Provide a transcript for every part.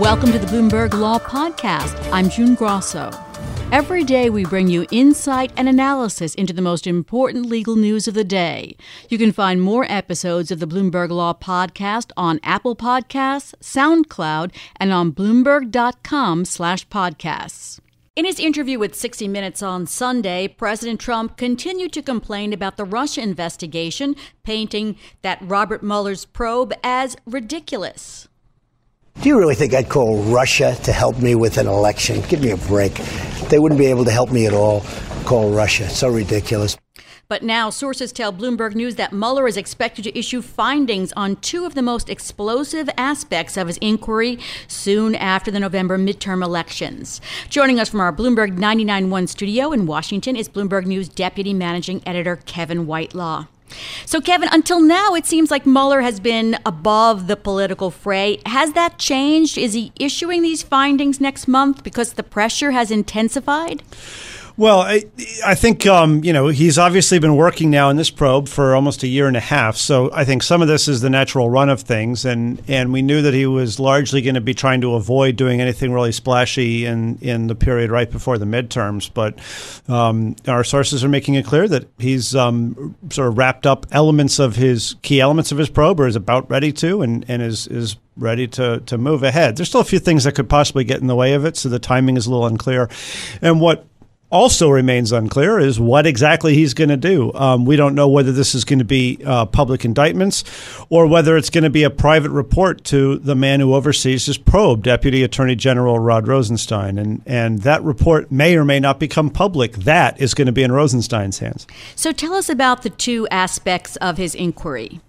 Welcome to the Bloomberg Law Podcast. I'm June Grosso. Every day we bring you insight and analysis into the most important legal news of the day. You can find more episodes of the Bloomberg Law Podcast on Apple Podcasts, SoundCloud, and on bloomberg.com/podcasts. In his interview with 60 Minutes on Sunday, President Trump continued to complain about the Russia investigation, painting that Robert Mueller's probe as ridiculous. Do you really think I'd call Russia to help me with an election? Give me a break. They wouldn't be able to help me at all. Call Russia. So ridiculous. But now, sources tell Bloomberg News that Mueller is expected to issue findings on two of the most explosive aspects of his inquiry soon after the November midterm elections. Joining us from our Bloomberg 99.1 studio in Washington is Bloomberg News Deputy Managing Editor Kevin Whitelaw. So, Kevin, until now, it seems like Mueller has been above the political fray. Has that changed? Is he issuing these findings next month because the pressure has intensified? Well, I, I think um, you know he's obviously been working now in this probe for almost a year and a half. So I think some of this is the natural run of things, and and we knew that he was largely going to be trying to avoid doing anything really splashy in in the period right before the midterms. But um, our sources are making it clear that he's um, sort of wrapped up elements of his key elements of his probe, or is about ready to, and and is is ready to to move ahead. There's still a few things that could possibly get in the way of it, so the timing is a little unclear. And what also remains unclear is what exactly he's going to do. Um, we don't know whether this is going to be uh, public indictments or whether it's going to be a private report to the man who oversees his probe, Deputy Attorney General Rod Rosenstein. And, and that report may or may not become public. That is going to be in Rosenstein's hands. So tell us about the two aspects of his inquiry.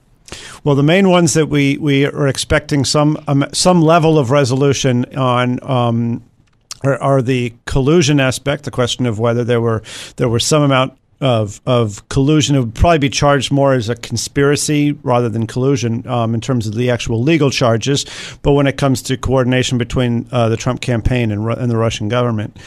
Well, the main ones that we, we are expecting some um, some level of resolution on um, are, are the collusion aspect, the question of whether there were there were some amount of of collusion. It would probably be charged more as a conspiracy rather than collusion um, in terms of the actual legal charges. But when it comes to coordination between uh, the Trump campaign and, and the Russian government.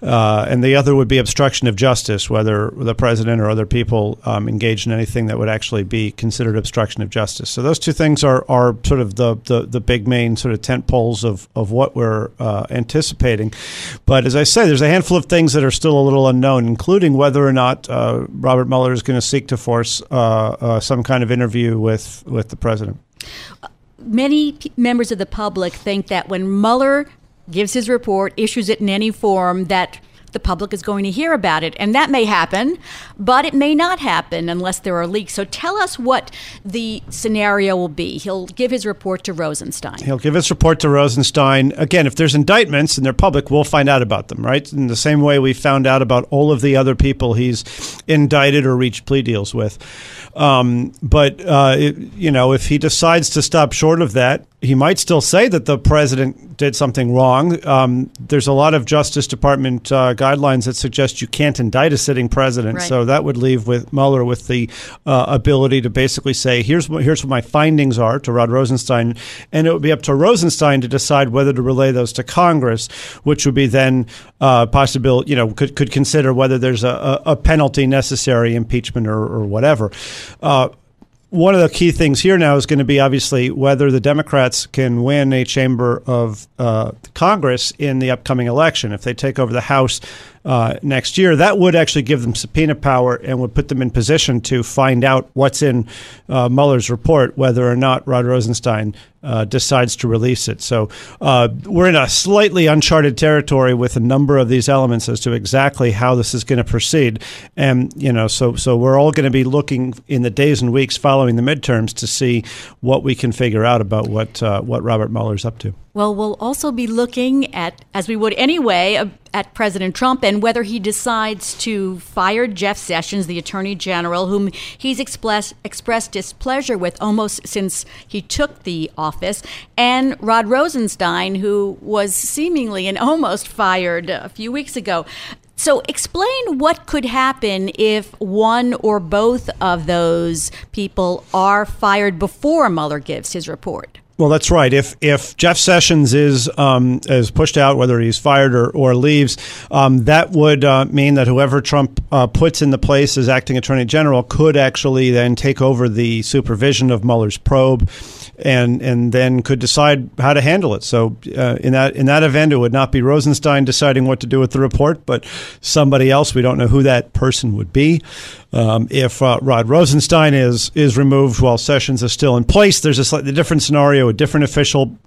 Uh, and the other would be obstruction of justice, whether the president or other people um, engage in anything that would actually be considered obstruction of justice. So those two things are, are sort of the, the, the big main sort of tent poles of, of what we're uh, anticipating. But as I say, there's a handful of things that are still a little unknown, including whether or not uh, Robert Mueller is going to seek to force uh, uh, some kind of interview with, with the president. Many p- members of the public think that when Mueller gives his report, issues it in any form that the public is going to hear about it. And that may happen, but it may not happen unless there are leaks. So tell us what the scenario will be. He'll give his report to Rosenstein. He'll give his report to Rosenstein. Again, if there's indictments and they're public, we'll find out about them, right? In the same way we found out about all of the other people he's indicted or reached plea deals with. Um, but, uh, it, you know, if he decides to stop short of that, he might still say that the president did something wrong. Um, there's a lot of Justice Department uh, guidelines that suggest you can't indict a sitting president. Right. So that would leave with Mueller with the uh, ability to basically say, "Here's what here's what my findings are" to Rod Rosenstein, and it would be up to Rosenstein to decide whether to relay those to Congress, which would be then uh, possible. You know, could could consider whether there's a, a penalty necessary, impeachment or, or whatever. One of the key things here now is going to be obviously whether the Democrats can win a chamber of uh, Congress in the upcoming election. If they take over the House uh, next year, that would actually give them subpoena power and would put them in position to find out what's in uh, Mueller's report, whether or not Rod Rosenstein uh, decides to release it. So uh, we're in a slightly uncharted territory with a number of these elements as to exactly how this is going to proceed. And you know, so so we're all going to be looking in the days and weeks following the midterms to see what we can figure out about what uh, what Robert Mueller's up to. Well, we'll also be looking at, as we would anyway, uh, at President Trump and whether he decides to fire Jeff Sessions, the Attorney General, whom he's express, expressed displeasure with almost since he took the office, and Rod Rosenstein, who was seemingly and almost fired a few weeks ago. So, explain what could happen if one or both of those people are fired before Mueller gives his report. Well, that's right. If if Jeff Sessions is um, is pushed out, whether he's fired or, or leaves, um, that would uh, mean that whoever Trump uh, puts in the place as acting attorney general could actually then take over the supervision of Mueller's probe, and and then could decide how to handle it. So uh, in that in that event, it would not be Rosenstein deciding what to do with the report, but somebody else. We don't know who that person would be. Um, if uh, Rod Rosenstein is is removed while Sessions is still in place, there's a slightly different scenario. A different official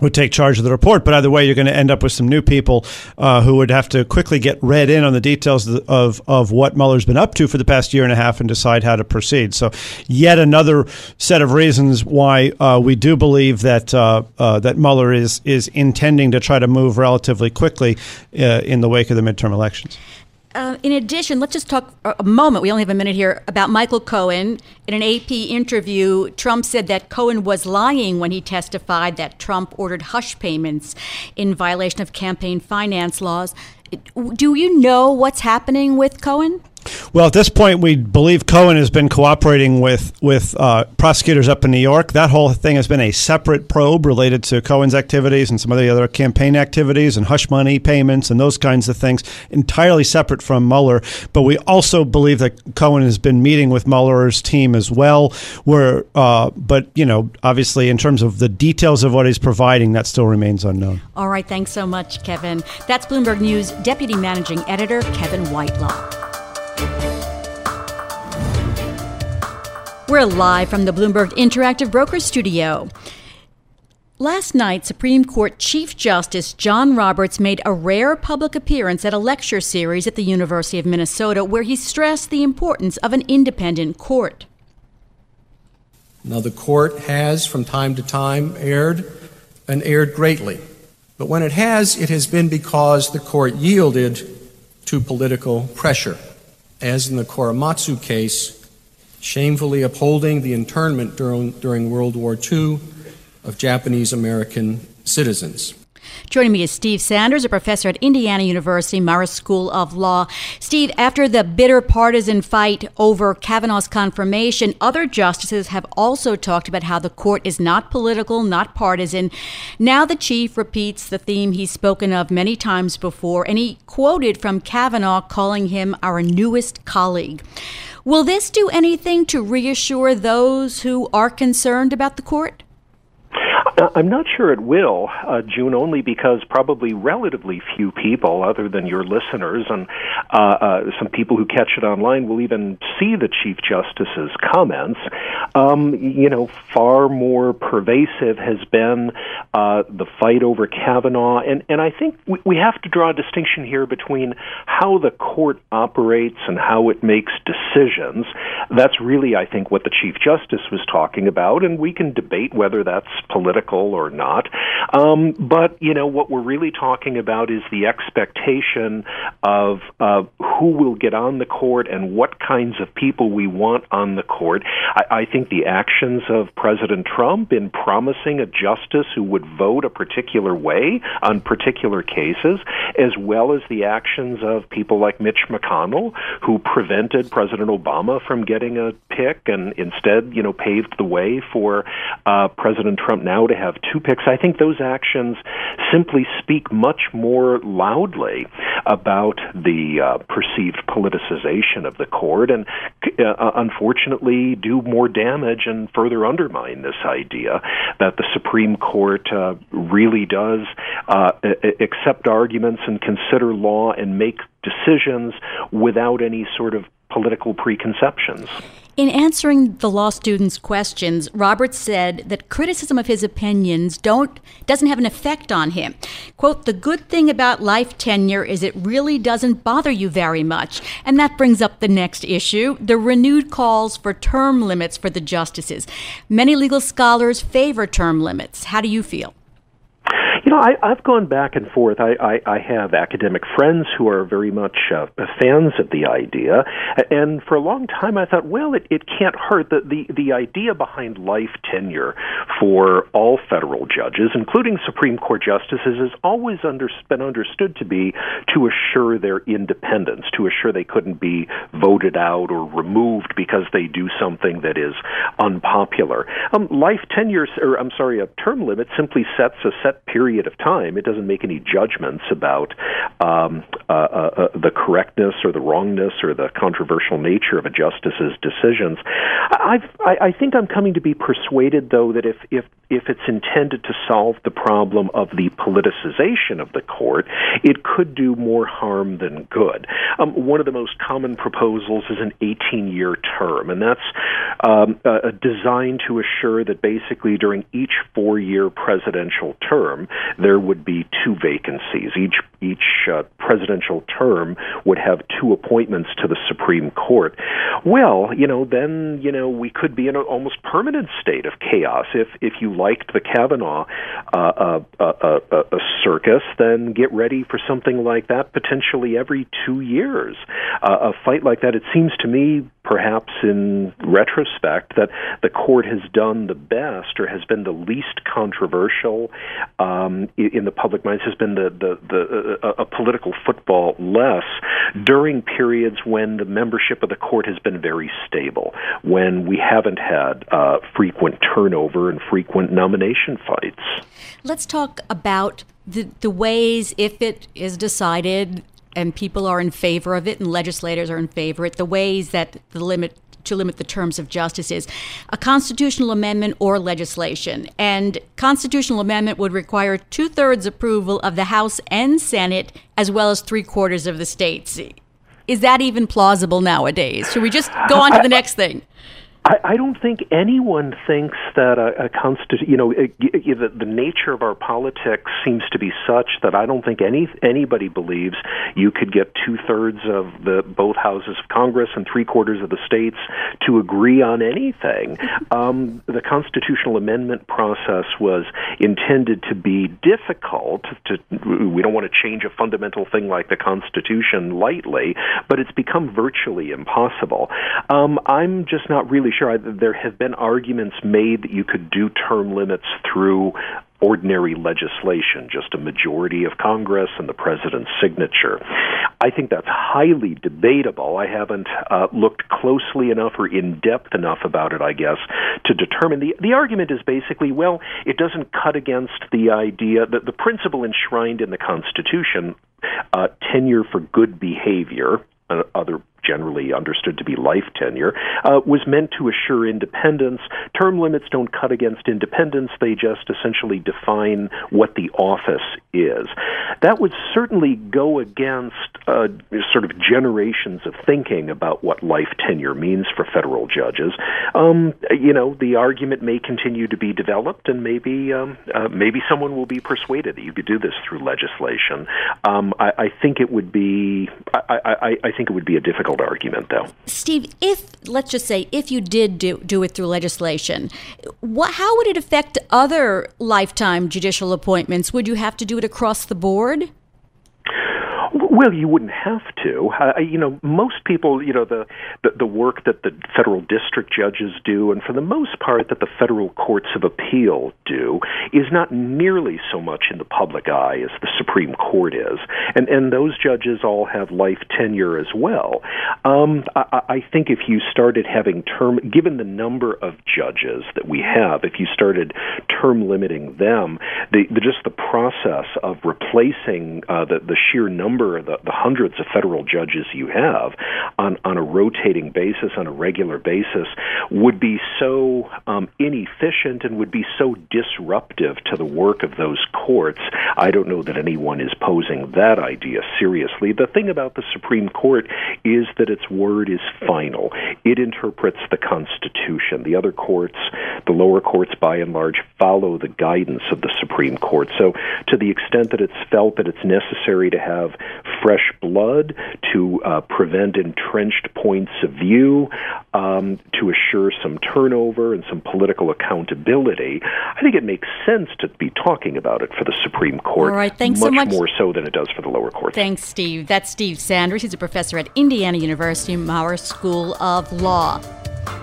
would take charge of the report. But either way, you're going to end up with some new people uh, who would have to quickly get read in on the details of, of, what Mueller's been up to for the past year and a half and decide how to proceed. So, yet another set of reasons why uh, we do believe that uh, uh that Mueller is is intending to try to move relatively quickly uh, in the wake of the midterm elections. Uh, in addition, let's just talk a moment. We only have a minute here about Michael Cohen. In an AP interview, Trump said that Cohen was lying when he testified that Trump ordered hush payments in violation of campaign finance laws. Do you know what's happening with Cohen? Well, at this point, we believe Cohen has been cooperating with with uh, prosecutors up in New York. That whole thing has been a separate probe related to Cohen's activities and some of the other campaign activities and hush money payments and those kinds of things, entirely separate from Mueller. But we also believe that Cohen has been meeting with Mueller's team as well. Where, uh, but you know, obviously, in terms of the details of what he's providing, that still remains unknown. All right, thanks so much, Kevin. That's Bloomberg News Deputy Managing Editor Kevin Whitelaw. We're live from the Bloomberg Interactive Broker Studio. Last night, Supreme Court Chief Justice John Roberts made a rare public appearance at a lecture series at the University of Minnesota where he stressed the importance of an independent court. Now, the court has from time to time erred and erred greatly. But when it has, it has been because the court yielded to political pressure, as in the Korematsu case shamefully upholding the internment during, during World War II of Japanese American citizens. Joining me is Steve Sanders, a professor at Indiana University Maurer School of Law. Steve, after the bitter partisan fight over Kavanaugh's confirmation, other justices have also talked about how the court is not political, not partisan. Now the chief repeats the theme he's spoken of many times before, and he quoted from Kavanaugh calling him our newest colleague. Will this do anything to reassure those who are concerned about the court? Uh, I'm not sure it will, uh, June, only because probably relatively few people, other than your listeners and uh, uh, some people who catch it online, will even see the Chief Justice's comments. Um, you know, far more pervasive has been uh, the fight over Kavanaugh, and, and I think we, we have to draw a distinction here between how the court operates and how it makes decisions. That's really, I think, what the Chief Justice was talking about, and we can debate whether that's political or not. Um, but you know what we're really talking about is the expectation of uh, who will get on the court and what kinds of people we want on the court. I, I think the actions of President Trump in promising a justice who would vote a particular way on particular cases, as well as the actions of people like Mitch McConnell, who prevented President Obama from getting a pick and instead, you know, paved the way for uh, President Trump now to have two picks. I think those actions simply speak much more loudly about the uh, perceived politicization of the court and uh, unfortunately do more damage and further undermine this idea that the Supreme Court uh, really does uh, accept arguments and consider law and make decisions without any sort of political preconceptions. In answering the law students' questions, Roberts said that criticism of his opinions don't doesn't have an effect on him. Quote, "The good thing about life tenure is it really doesn't bother you very much." And that brings up the next issue, the renewed calls for term limits for the justices. Many legal scholars favor term limits. How do you feel? You know, I, I've gone back and forth. I, I, I have academic friends who are very much uh, fans of the idea, and for a long time I thought, well, it, it can't hurt. The, the the idea behind life tenure for all federal judges, including Supreme Court justices, has always under, been understood to be to assure their independence, to assure they couldn't be voted out or removed because they do something that is unpopular. Um, life tenure, or I'm sorry, a term limit simply sets a set period period of time. It doesn't make any judgments about um, uh, uh, uh, the correctness or the wrongness or the controversial nature of a justice's decisions. I've, I, I think I'm coming to be persuaded, though, that if, if, if it's intended to solve the problem of the politicization of the court, it could do more harm than good. Um, one of the most common proposals is an 18 year term, and that's um, uh, designed to assure that basically during each four year presidential term, there would be two vacancies. Each each uh, presidential term would have two appointments to the Supreme Court. Well, you know, then you know we could be in an almost permanent state of chaos. If if you liked the Kavanaugh uh, uh, uh, uh, uh circus, then get ready for something like that potentially every two years. a fight like that, it seems to me, perhaps in retrospect, that the court has done the best or has been the least controversial um, in the public minds, has been the the, the uh, a political football less during periods when the membership of the court has been very stable, when we haven't had uh, frequent turnover and frequent nomination fights. Let's talk about the the ways, if it is decided and people are in favor of it and legislators are in favor of it, the ways that the limit to limit the terms of justice is a constitutional amendment or legislation. And constitutional amendment would require two thirds approval of the House and Senate, as well as three quarters of the states. Is that even plausible nowadays? Should we just go on to the next thing? I, I don't think anyone thinks that a, a constitution, you know, it, it, the, the nature of our politics seems to be such that I don't think any anybody believes you could get two thirds of the both houses of Congress and three quarters of the states to agree on anything. Um, the constitutional amendment process was intended to be difficult. To we don't want to change a fundamental thing like the Constitution lightly, but it's become virtually impossible. Um, I'm just not really sure. I, there have been arguments made that you could do term limits through ordinary legislation, just a majority of Congress and the president's signature. I think that's highly debatable. I haven't uh, looked closely enough or in depth enough about it, I guess, to determine. The, the argument is basically well, it doesn't cut against the idea that the principle enshrined in the Constitution, uh, tenure for good behavior, uh, other generally understood to be life tenure, uh, was meant to assure independence. Term limits don't cut against independence, they just essentially define what the office is. That would certainly go against uh, sort of generations of thinking about what life tenure means for federal judges. Um, you know, the argument may continue to be developed, and maybe um, uh, maybe someone will be persuaded that you could do this through legislation. Um, I, I, think it would be I, I, I think it would be a difficult argument, though. Steve, if let's just say if you did do, do it through legislation, what, how would it affect other lifetime judicial appointments? Would you have to do it across the board? Well, you wouldn't have to. Uh, you know, most people, you know, the, the the work that the federal district judges do, and for the most part that the federal courts of appeal do, is not nearly so much in the public eye as the Supreme Court is, and and those judges all have life tenure as well. Um, I, I think if you started having term, given the number of judges that we have, if you started term limiting them, the, the just the process of replacing uh, the the sheer number the, the hundreds of federal judges you have on, on a rotating basis, on a regular basis, would be so um, inefficient and would be so disruptive to the work of those courts. I don't know that anyone is posing that idea seriously. The thing about the Supreme Court is that its word is final. It interprets the Constitution. The other courts, the lower courts, by and large, follow the guidance of the Supreme Court. So, to the extent that it's felt that it's necessary to have fresh blood, to uh, prevent entrenched points of view, um, to assure some turnover and some political accountability. I think it makes sense to be talking about it for the Supreme Court. All right, thanks much so much. more so than it does for the lower courts. Thanks, Steve. That's Steve Sanders. He's a professor at Indiana University Maurer School of Law.